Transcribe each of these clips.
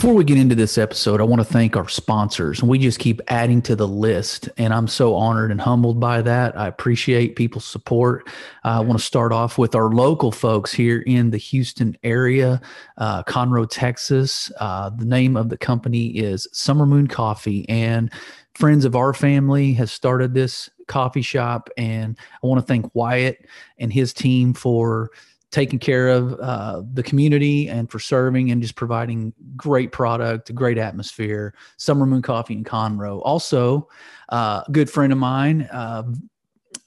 Before we get into this episode, I want to thank our sponsors. And we just keep adding to the list, and I'm so honored and humbled by that. I appreciate people's support. Uh, I want to start off with our local folks here in the Houston area, uh, Conroe, Texas. Uh, the name of the company is Summer Moon Coffee, and friends of our family has started this coffee shop. And I want to thank Wyatt and his team for taking care of uh, the community and for serving and just providing great product, great atmosphere. Summer Moon Coffee in Conroe. Also, uh, a good friend of mine, uh,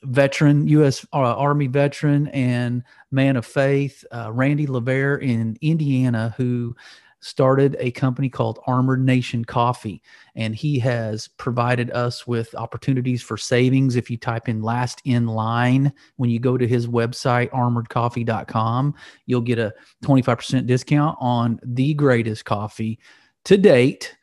veteran, U.S. Uh, Army veteran and man of faith, uh, Randy Lavere in Indiana, who started a company called Armored Nation Coffee, and he has provided us with opportunities for savings. If you type in last in line when you go to his website, armoredcoffee.com, you'll get a 25% discount on the greatest coffee to date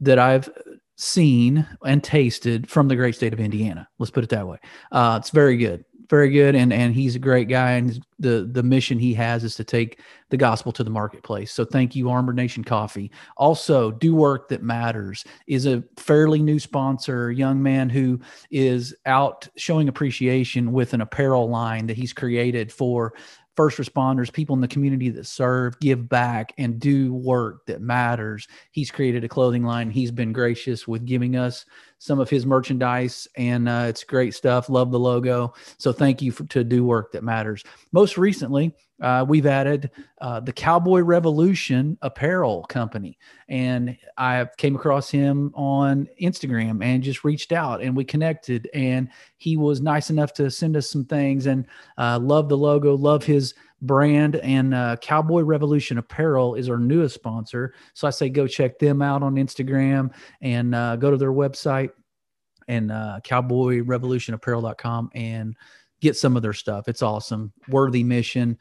that I've seen and tasted from the great state of Indiana. Let's put it that way. Uh, it's very good very good and and he's a great guy and the the mission he has is to take the gospel to the marketplace so thank you armored nation coffee also do work that matters is a fairly new sponsor young man who is out showing appreciation with an apparel line that he's created for first responders, people in the community that serve, give back, and do work that matters. He's created a clothing line. He's been gracious with giving us some of his merchandise, and uh, it's great stuff. Love the logo. So thank you for, to do work that matters. Most recently, uh, we've added uh, the Cowboy Revolution Apparel Company, and I came across him on Instagram and just reached out, and we connected. And he was nice enough to send us some things, and uh, love the logo, love his brand, and uh, Cowboy Revolution Apparel is our newest sponsor. So I say go check them out on Instagram and uh, go to their website and uh, cowboyrevolutionapparel.com and get some of their stuff. It's awesome. Worthy mission.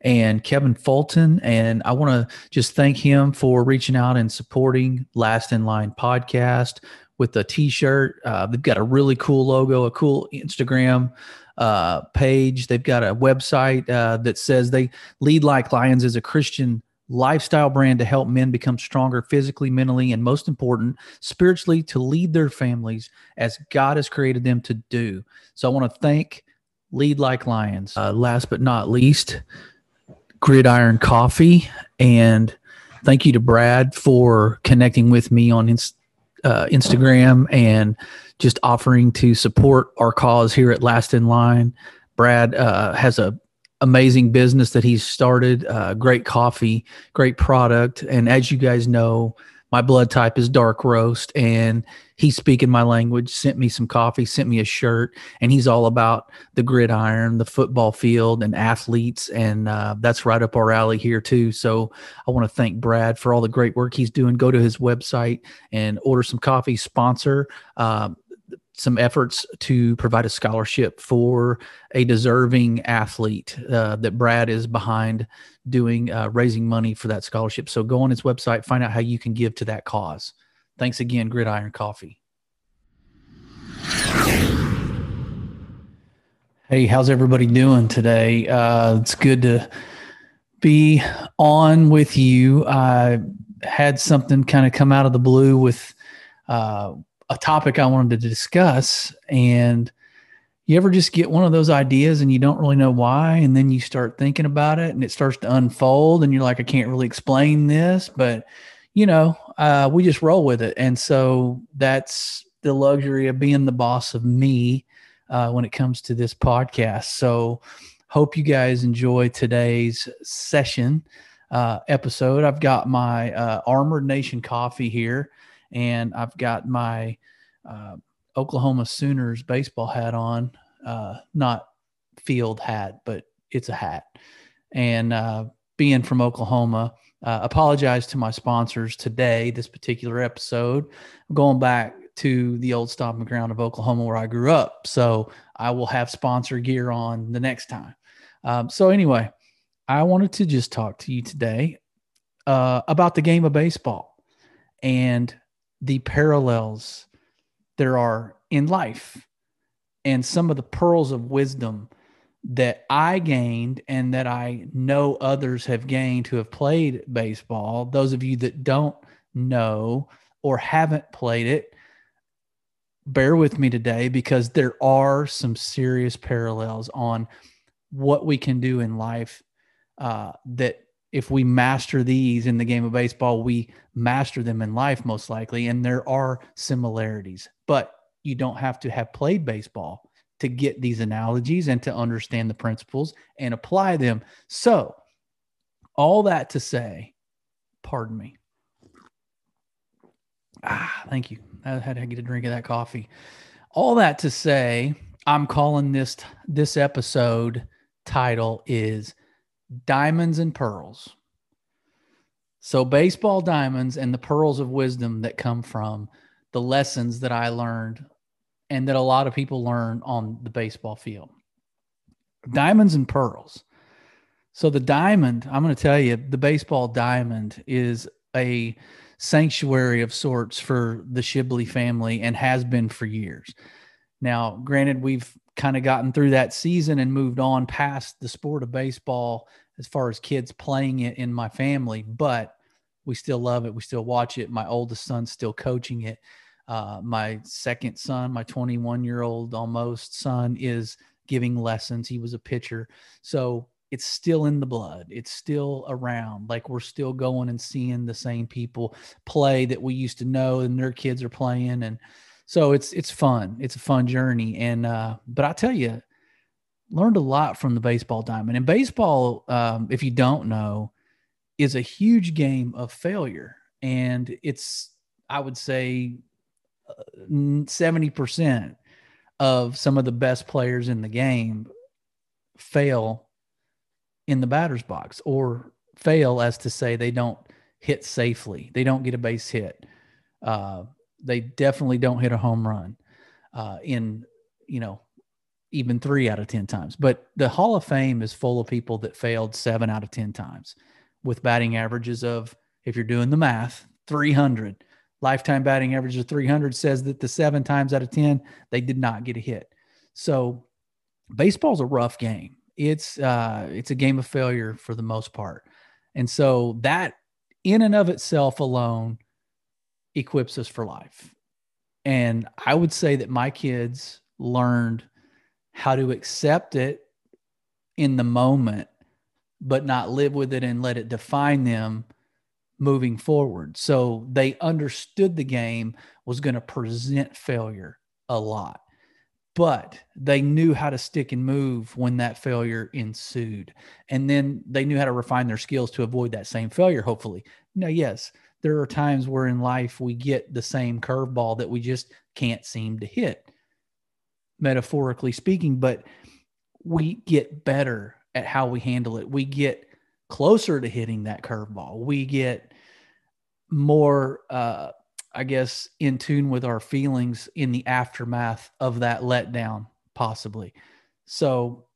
And Kevin Fulton. And I want to just thank him for reaching out and supporting Last in Line podcast with a t shirt. Uh, they've got a really cool logo, a cool Instagram uh, page. They've got a website uh, that says they lead like lions as a Christian lifestyle brand to help men become stronger physically, mentally, and most important, spiritually to lead their families as God has created them to do. So I want to thank Lead Like Lions. Uh, last but not least, Gridiron Coffee. And thank you to Brad for connecting with me on Inst- uh, Instagram and just offering to support our cause here at Last in Line. Brad uh, has a amazing business that he's started. Uh, great coffee, great product, and as you guys know, my blood type is dark roast and he's speaking my language sent me some coffee sent me a shirt and he's all about the gridiron the football field and athletes and uh, that's right up our alley here too. So i want to thank brad for all the great work he's doing. Go to his website and order some coffee. Sponsor uh, some efforts to provide a scholarship for a deserving athlete uh, that Brad is behind doing uh, raising money for that scholarship. So go on his website, find out how you can give to that cause. Thanks again, Gridiron Coffee. Hey, how's everybody doing today? Uh, it's good to be on with you. I had something kind of come out of the blue with uh, a topic I wanted to discuss. And you ever just get one of those ideas and you don't really know why, and then you start thinking about it and it starts to unfold, and you're like, I can't really explain this, but you know, uh, we just roll with it. And so that's the luxury of being the boss of me uh, when it comes to this podcast. So, hope you guys enjoy today's session uh, episode. I've got my uh, Armored Nation coffee here and I've got my uh, Oklahoma Sooners baseball hat on, uh, not field hat, but it's a hat. And uh, being from Oklahoma, uh, apologize to my sponsors today, this particular episode. I'm going back to the old stomping ground of Oklahoma where I grew up. So I will have sponsor gear on the next time. Um, so, anyway, I wanted to just talk to you today uh, about the game of baseball and the parallels there are in life and some of the pearls of wisdom that I gained and that I know others have gained who have played baseball. Those of you that don't know or haven't played it, bear with me today because there are some serious parallels on what we can do in life uh, that if we master these in the game of baseball, we master them in life most likely. And there are similarities, but you don't have to have played baseball to get these analogies and to understand the principles and apply them. So, all that to say, pardon me. Ah, thank you. I had to get a drink of that coffee. All that to say, I'm calling this this episode title is Diamonds and Pearls. So baseball diamonds and the pearls of wisdom that come from the lessons that I learned and that a lot of people learn on the baseball field. Diamonds and pearls. So the diamond, I'm going to tell you, the baseball diamond is a sanctuary of sorts for the Shibley family and has been for years. Now, granted, we've kind of gotten through that season and moved on past the sport of baseball as far as kids playing it in my family, but we still love it. We still watch it. My oldest son's still coaching it. Uh, my second son, my 21 year old almost son, is giving lessons. He was a pitcher. So it's still in the blood. It's still around. Like we're still going and seeing the same people play that we used to know, and their kids are playing. And so it's it's fun. It's a fun journey. And uh, but I tell you, learned a lot from the baseball diamond. And baseball, um, if you don't know, is a huge game of failure. And it's, I would say, 70% of some of the best players in the game fail in the batter's box or fail as to say they don't hit safely. They don't get a base hit. Uh, they definitely don't hit a home run uh, in, you know, even three out of 10 times. But the Hall of Fame is full of people that failed seven out of 10 times with batting averages of, if you're doing the math, 300 lifetime batting average of 300 says that the seven times out of 10 they did not get a hit. So baseball's a rough game. It's uh it's a game of failure for the most part. And so that in and of itself alone equips us for life. And i would say that my kids learned how to accept it in the moment but not live with it and let it define them moving forward. So they understood the game was going to present failure a lot, but they knew how to stick and move when that failure ensued. And then they knew how to refine their skills to avoid that same failure, hopefully. Now, yes, there are times where in life we get the same curveball that we just can't seem to hit, metaphorically speaking, but we get better at how we handle it. We get closer to hitting that curveball. We get more, uh, I guess, in tune with our feelings in the aftermath of that letdown, possibly. So,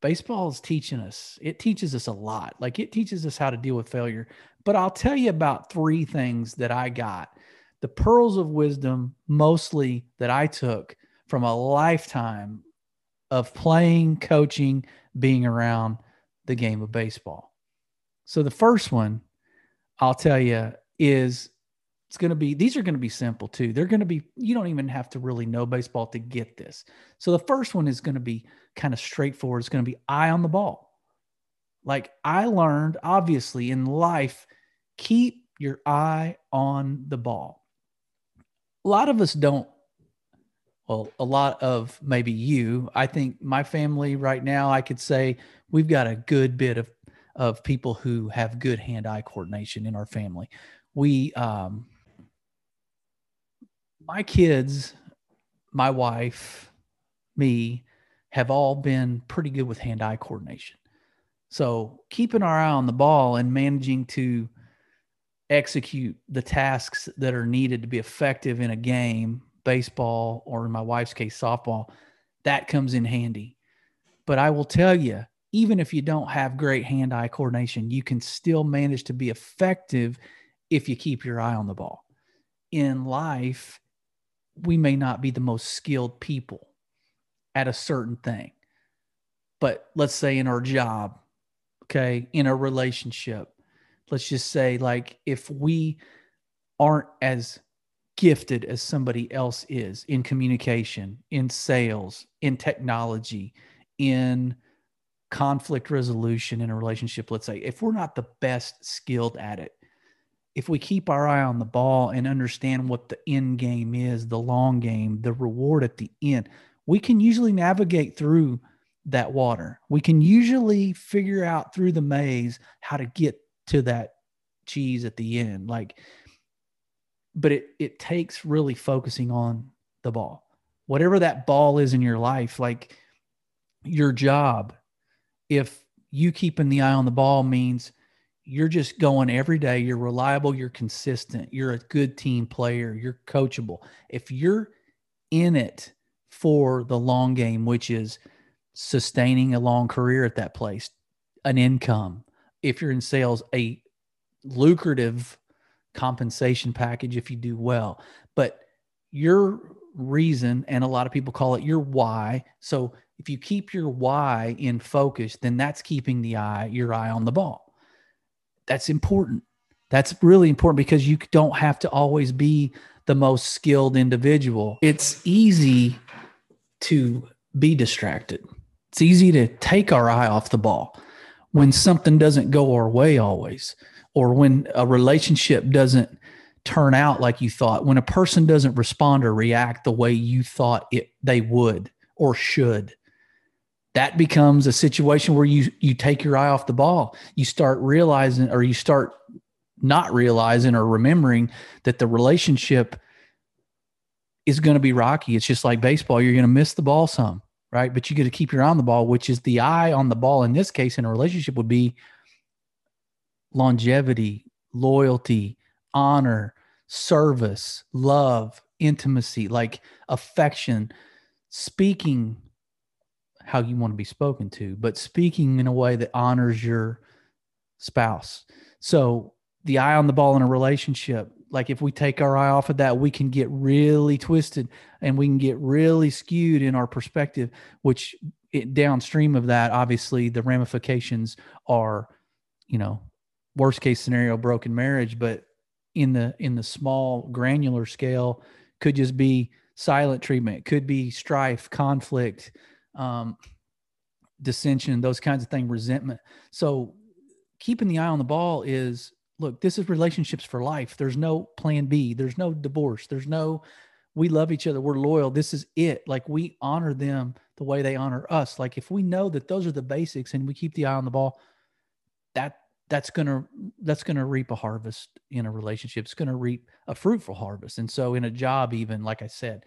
baseball is teaching us, it teaches us a lot. Like it teaches us how to deal with failure. But I'll tell you about three things that I got the pearls of wisdom, mostly that I took from a lifetime of playing, coaching, being around the game of baseball. So the first one I'll tell you is it's going to be these are going to be simple too. They're going to be you don't even have to really know baseball to get this. So the first one is going to be kind of straightforward. It's going to be eye on the ball. Like I learned obviously in life keep your eye on the ball. A lot of us don't well, a lot of maybe you. I think my family right now, I could say we've got a good bit of of people who have good hand-eye coordination in our family. We, um, my kids, my wife, me, have all been pretty good with hand-eye coordination. So keeping our eye on the ball and managing to execute the tasks that are needed to be effective in a game baseball or in my wife's case softball that comes in handy. But i will tell you even if you don't have great hand-eye coordination you can still manage to be effective if you keep your eye on the ball. In life we may not be the most skilled people at a certain thing. But let's say in our job, okay, in a relationship, let's just say like if we aren't as gifted as somebody else is in communication, in sales, in technology, in conflict resolution in a relationship, let's say, if we're not the best skilled at it, if we keep our eye on the ball and understand what the end game is, the long game, the reward at the end, we can usually navigate through that water. We can usually figure out through the maze how to get to that cheese at the end. Like, but it it takes really focusing on the ball. Whatever that ball is in your life, like your job, if you keeping the eye on the ball means you're just going every day, you're reliable, you're consistent, you're a good team player, you're coachable. If you're in it for the long game, which is sustaining a long career at that place, an income, if you're in sales, a lucrative compensation package if you do well. But your reason, and a lot of people call it your why. So if you keep your why in focus, then that's keeping the eye, your eye on the ball. That's important. That's really important because you don't have to always be the most skilled individual. It's easy to be distracted. It's easy to take our eye off the ball when something doesn't go our way always or when a relationship doesn't turn out like you thought, when a person doesn't respond or react the way you thought it they would or should, that becomes a situation where you you take your eye off the ball. You start realizing or you start not realizing or remembering that the relationship is going to be rocky. It's just like baseball. You're going to miss the ball some, right? But you got to keep your eye on the ball, which is the eye on the ball in this case in a relationship would be longevity, loyalty, honor, service, love, intimacy, like affection, speaking how you want to be spoken to, but speaking in a way that honors your spouse. So, the eye on the ball in a relationship, like if we take our eye off of that, we can get really twisted and we can get really skewed in our perspective, which it, downstream of that, obviously, the ramifications are, you know, worst case scenario broken marriage but in the in the small granular scale could just be silent treatment could be strife conflict um, dissension those kinds of things resentment. So keeping the eye on the ball is look this is relationships for life. There's no plan b. There's no divorce. There's no we love each other. We're loyal. This is it. Like we honor them the way they honor us. Like if we know that those are the basics and we keep the eye on the ball that that's going to that's going to reap a harvest in a relationship. It's going to reap a fruitful harvest. And so in a job even like i said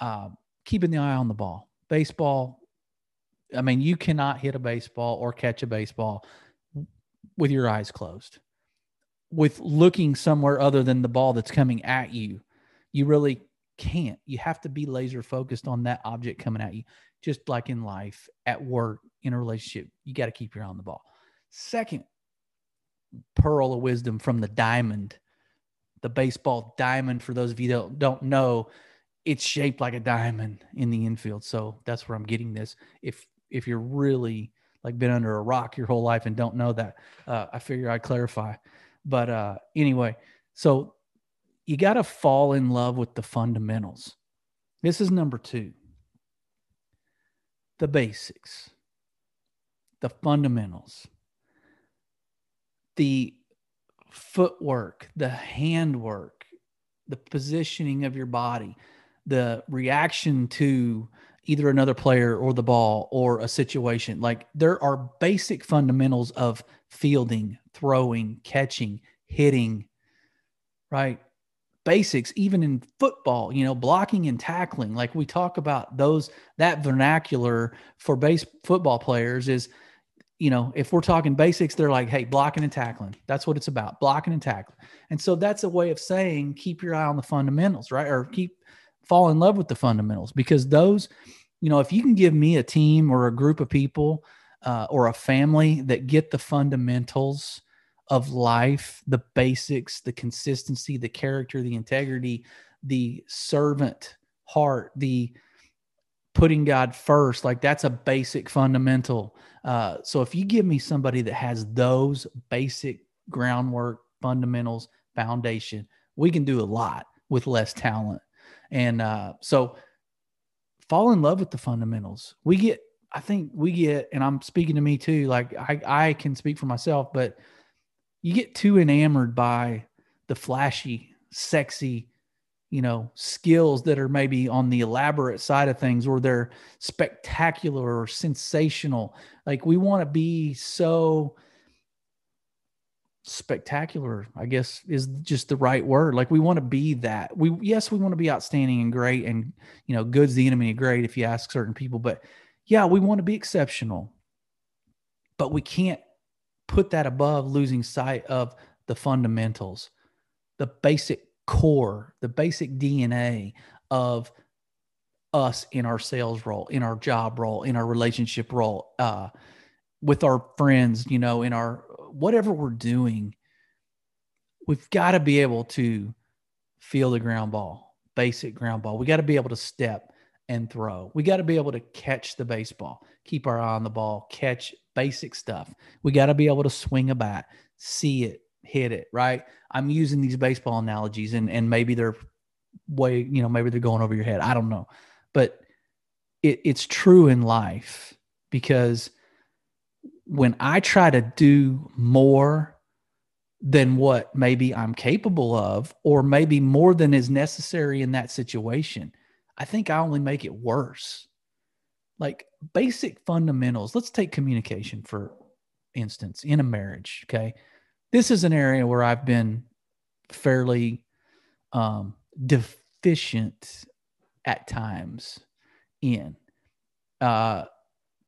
uh, keeping the eye on the ball. Baseball i mean you cannot hit a baseball or catch a baseball with your eyes closed. With looking somewhere other than the ball that's coming at you you really can't. You have to be laser focused on that object coming at you. Just like in life at work in a relationship you got to keep your eye on the ball. Second pearl of wisdom from the diamond, the baseball diamond. For those of you that don't know, it's shaped like a diamond in the infield. So that's where I'm getting this. If if you're really like been under a rock your whole life and don't know that, uh, I figure I'd clarify. But uh, anyway, so you got to fall in love with the fundamentals. This is number two. The basics, the fundamentals the footwork, the handwork, the positioning of your body, the reaction to either another player or the ball or a situation. Like there are basic fundamentals of fielding, throwing, catching, hitting, right? Basics, even in football, you know, blocking and tackling. Like we talk about those, that vernacular for base football players is you know, if we're talking basics, they're like, hey, blocking and tackling. That's what it's about, blocking and tackling. And so that's a way of saying keep your eye on the fundamentals, right? Or keep fall in love with the fundamentals because those, you know, if you can give me a team or a group of people uh, or a family that get the fundamentals of life, the basics, the consistency, the character, the integrity, the servant heart, the putting God first, like that's a basic fundamental. Uh, so if you give me somebody that has those basic groundwork, fundamentals, foundation, we can do a lot with less talent. And uh, so fall in love with the fundamentals. We get, I think we get, and I'm speaking to me too, like I, I can speak for myself, but you get too enamored by the flashy, sexy, you know, skills that are maybe on the elaborate side of things or they're spectacular or sensational. Like we want to be so spectacular, I guess is just the right word. Like we want to be that. We yes, we want to be outstanding and great and you know, good's the enemy of great if you ask certain people, but yeah, we want to be exceptional. But we can't put that above losing sight of the fundamentals, the basic core, the basic DNA of us in our sales role, in our job role, in our relationship role, uh, with our friends, you know, in our whatever we're doing, we've got to be able to feel the ground ball, basic ground ball. We got to be able to step and throw. We got to be able to catch the baseball, keep our eye on the ball, catch basic stuff. We got to be able to swing a bat, see it, hit it, right? I'm using these baseball analogies and and maybe they're way, you know, maybe they're going over your head. I don't know. But it, it's true in life because when I try to do more than what maybe I'm capable of, or maybe more than is necessary in that situation, I think I only make it worse. Like basic fundamentals. Let's take communication for instance in a marriage. Okay this is an area where I've been fairly um, deficient at times in. Uh,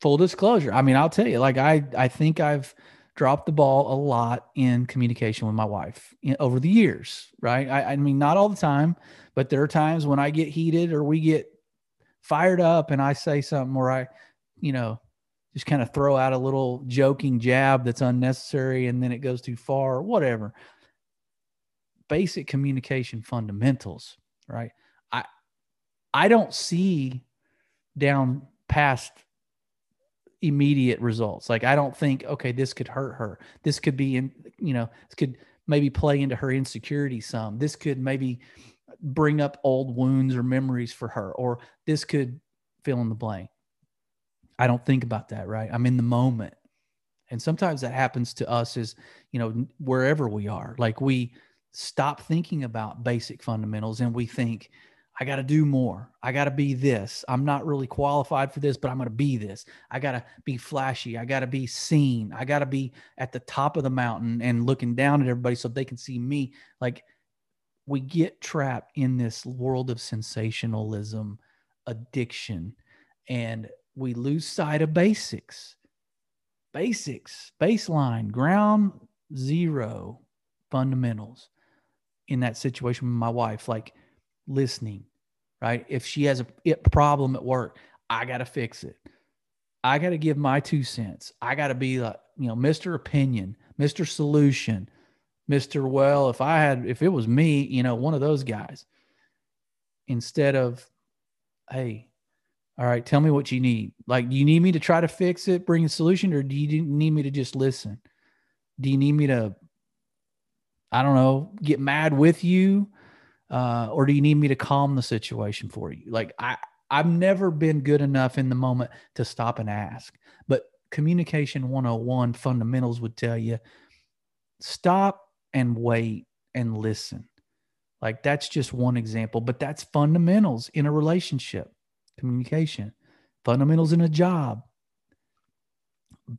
full disclosure, I mean, I'll tell you, like I, I think I've dropped the ball a lot in communication with my wife in, over the years, right? I, I mean, not all the time, but there are times when I get heated or we get fired up and I say something where I, you know, just kind of throw out a little joking jab that's unnecessary and then it goes too far whatever. Basic communication fundamentals, right? I I don't see down past immediate results. Like I don't think, okay, this could hurt her. This could be in, you know, this could maybe play into her insecurity some. This could maybe bring up old wounds or memories for her, or this could fill in the blank. I don't think about that, right? I'm in the moment. And sometimes that happens to us is, you know, wherever we are. Like we stop thinking about basic fundamentals and we think, I got to do more. I got to be this. I'm not really qualified for this, but I'm going to be this. I got to be flashy. I got to be seen. I got to be at the top of the mountain and looking down at everybody so they can see me. Like we get trapped in this world of sensationalism, addiction, and we lose sight of basics. Basics, baseline, ground zero fundamentals in that situation with my wife, like listening, right? If she has a problem at work, I got to fix it. I got to give my two cents. I got to be like, you know, Mr. Opinion, Mr. Solution, Mr. Well, if I had, if it was me, you know, one of those guys, instead of, hey, all right, tell me what you need. Like, do you need me to try to fix it, bring a solution, or do you need me to just listen? Do you need me to, I don't know, get mad with you? Uh, or do you need me to calm the situation for you? Like, I, I've never been good enough in the moment to stop and ask. But communication 101 fundamentals would tell you stop and wait and listen. Like, that's just one example, but that's fundamentals in a relationship communication, fundamentals in a job,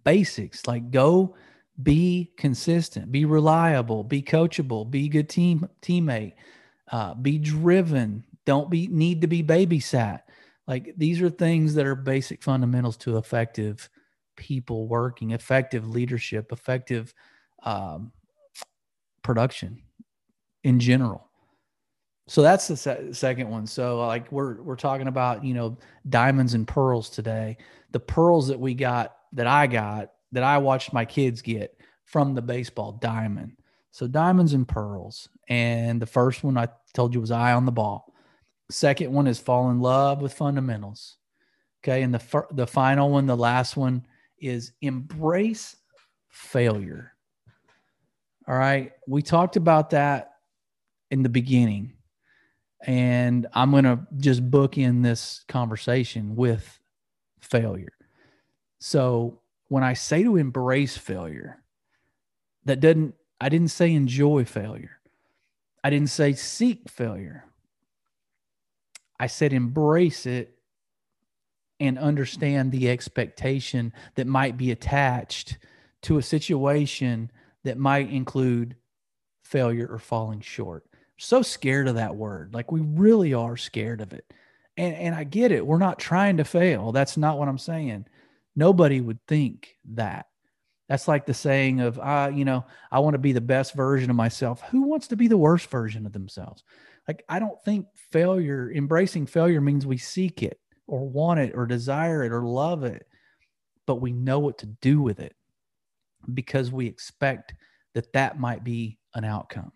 basics like go be consistent, be reliable, be coachable, be good team teammate, uh, be driven. Don't be need to be babysat. Like these are things that are basic fundamentals to effective people working, effective leadership, effective um, production in general so that's the se- second one so like we're we're talking about you know diamonds and pearls today the pearls that we got that i got that i watched my kids get from the baseball diamond so diamonds and pearls and the first one i told you was eye on the ball second one is fall in love with fundamentals Okay. And the, fir- the final one, the last one is embrace failure. All right. We talked about that in the beginning. And I'm going to just book in this conversation with failure. So when I say to embrace failure, that doesn't, I didn't say enjoy failure. I didn't say seek failure. I said embrace it and understand the expectation that might be attached to a situation that might include failure or falling short. So scared of that word. Like we really are scared of it. And and I get it. We're not trying to fail. That's not what I'm saying. Nobody would think that. That's like the saying of, uh, you know, I want to be the best version of myself. Who wants to be the worst version of themselves? Like, I don't think failure, embracing failure means we seek it or want it or desire it or love it, but we know what to do with it because we expect that that might be an outcome,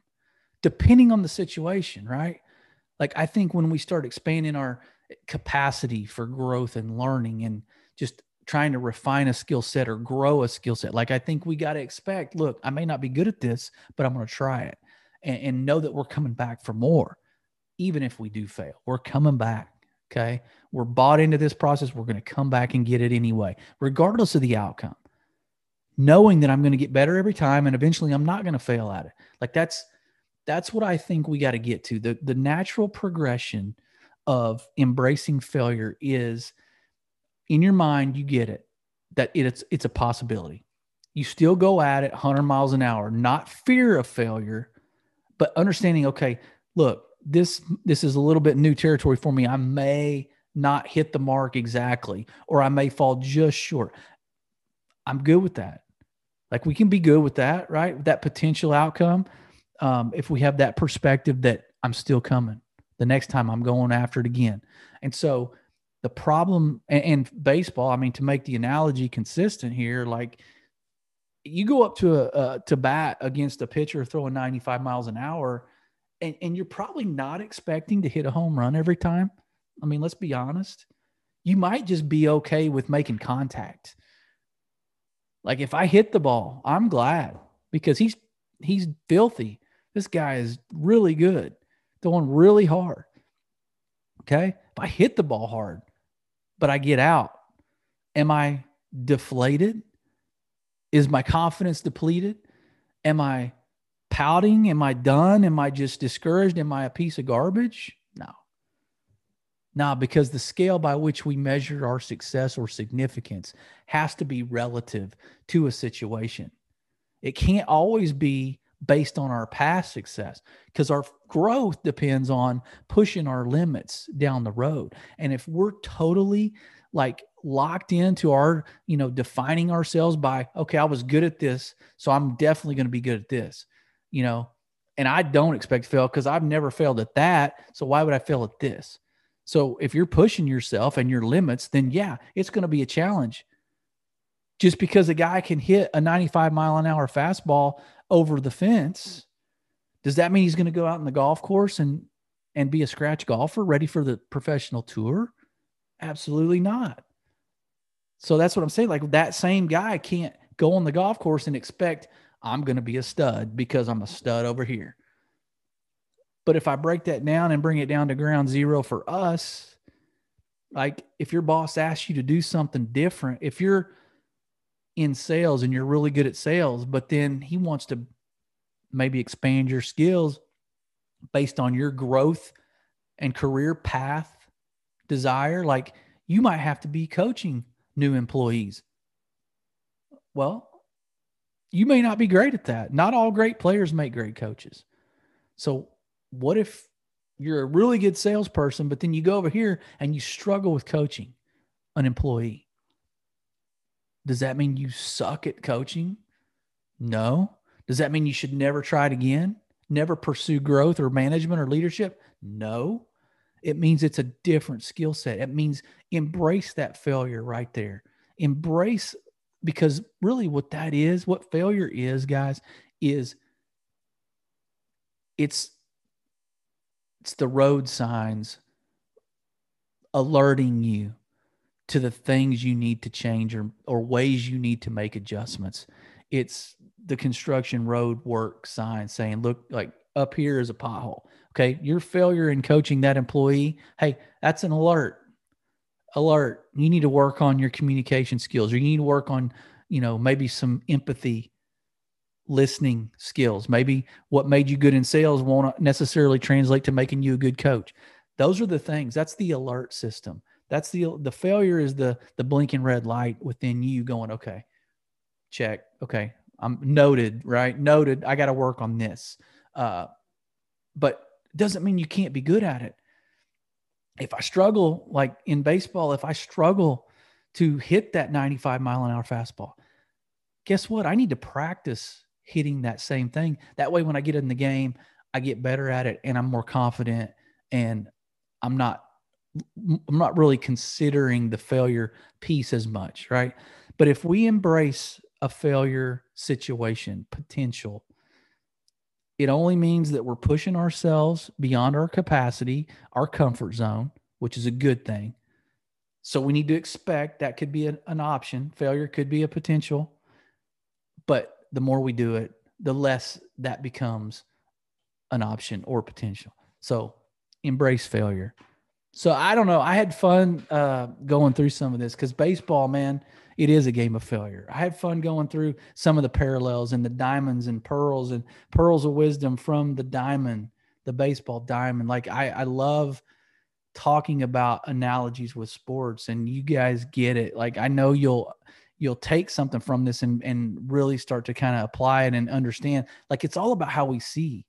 depending on the situation, right? Like, I think when we start expanding our capacity for growth and learning and just trying to refine a skill set or grow a skill set, like, I think we got to expect look, I may not be good at this, but I'm going to try it and, and know that we're coming back for more, even if we do fail. We're coming back. Okay. We're bought into this process. We're going to come back and get it anyway, regardless of the outcome knowing that I'm going to get better every time and eventually I'm not going to fail at it. Like that's that's what I think we got to get to. The the natural progression of embracing failure is in your mind you get it that it's it's a possibility. You still go at it 100 miles an hour, not fear of failure, but understanding okay, look, this this is a little bit new territory for me. I may not hit the mark exactly or I may fall just short. I'm good with that. Like we can be good with that, right? That potential outcome. Um, if we have that perspective that I'm still coming the next time I'm going after it again. And so the problem and, and baseball, I mean, to make the analogy consistent here, like you go up to a, uh, to bat against a pitcher throwing 95 miles an hour and, and you're probably not expecting to hit a home run every time. I mean, let's be honest. You might just be okay with making contact like if I hit the ball, I'm glad because he's he's filthy. This guy is really good, throwing really hard. Okay. If I hit the ball hard, but I get out, am I deflated? Is my confidence depleted? Am I pouting? Am I done? Am I just discouraged? Am I a piece of garbage? No. No, because the scale by which we measure our success or significance has to be relative to a situation. It can't always be based on our past success because our growth depends on pushing our limits down the road. And if we're totally like locked into our, you know, defining ourselves by, okay, I was good at this, so I'm definitely going to be good at this, you know, and I don't expect to fail because I've never failed at that. So why would I fail at this? So if you're pushing yourself and your limits, then yeah, it's going to be a challenge. Just because a guy can hit a 95 mile an hour fastball over the fence, does that mean he's going to go out in the golf course and and be a scratch golfer ready for the professional tour? Absolutely not. So that's what I'm saying. Like that same guy can't go on the golf course and expect I'm going to be a stud because I'm a stud over here. But if I break that down and bring it down to ground zero for us, like if your boss asks you to do something different, if you're in sales and you're really good at sales, but then he wants to maybe expand your skills based on your growth and career path desire, like you might have to be coaching new employees. Well, you may not be great at that. Not all great players make great coaches. So what if you're a really good salesperson, but then you go over here and you struggle with coaching an employee? Does that mean you suck at coaching? No. Does that mean you should never try it again? Never pursue growth or management or leadership? No. It means it's a different skill set. It means embrace that failure right there. Embrace, because really what that is, what failure is, guys, is it's it's the road signs alerting you to the things you need to change or, or ways you need to make adjustments. It's the construction road work sign saying, look, like up here is a pothole. Okay. Your failure in coaching that employee, hey, that's an alert. Alert. You need to work on your communication skills or you need to work on, you know, maybe some empathy listening skills. Maybe what made you good in sales won't necessarily translate to making you a good coach. Those are the things. That's the alert system. That's the the failure is the the blinking red light within you going, okay, check. Okay, I'm noted, right? Noted. I got to work on this. Uh, but doesn't mean you can't be good at it. If I struggle, like in baseball, if I struggle to hit that 95 mile an hour fastball, guess what? I need to practice hitting that same thing. That way, when I get in the game, I get better at it and I'm more confident and I'm not I'm not really considering the failure piece as much, right? But if we embrace a failure situation, potential, it only means that we're pushing ourselves beyond our capacity, our comfort zone, which is a good thing. So we need to expect that could be an, an option. Failure could be a potential. But the more we do it, the less that becomes an option or potential. So embrace failure. So I don't know. I had fun uh, going through some of this because baseball, man, it is a game of failure. I had fun going through some of the parallels and the diamonds and pearls and pearls of wisdom from the diamond, the baseball diamond. Like I, I love talking about analogies with sports, and you guys get it. Like I know you'll you'll take something from this and and really start to kind of apply it and understand. Like it's all about how we see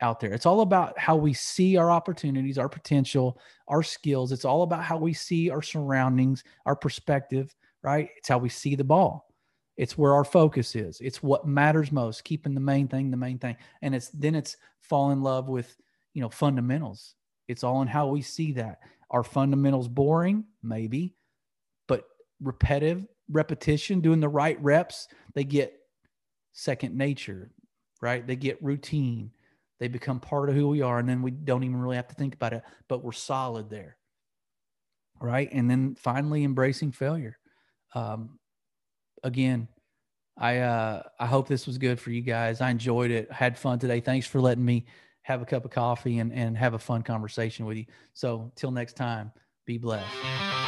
out there. It's all about how we see our opportunities, our potential, our skills. It's all about how we see our surroundings, our perspective, right? It's how we see the ball. It's where our focus is. It's what matters most, keeping the main thing the main thing. And it's then it's fall in love with, you know, fundamentals. It's all in how we see that. Are fundamentals boring? Maybe. But repetitive, repetition, doing the right reps, they get second nature, right? They get routine they become part of who we are, and then we don't even really have to think about it, but we're solid there. Right. And then finally embracing failure. Um, again, I uh, I hope this was good for you guys. I enjoyed it. I had fun today. Thanks for letting me have a cup of coffee and, and have a fun conversation with you. So till next time, be blessed.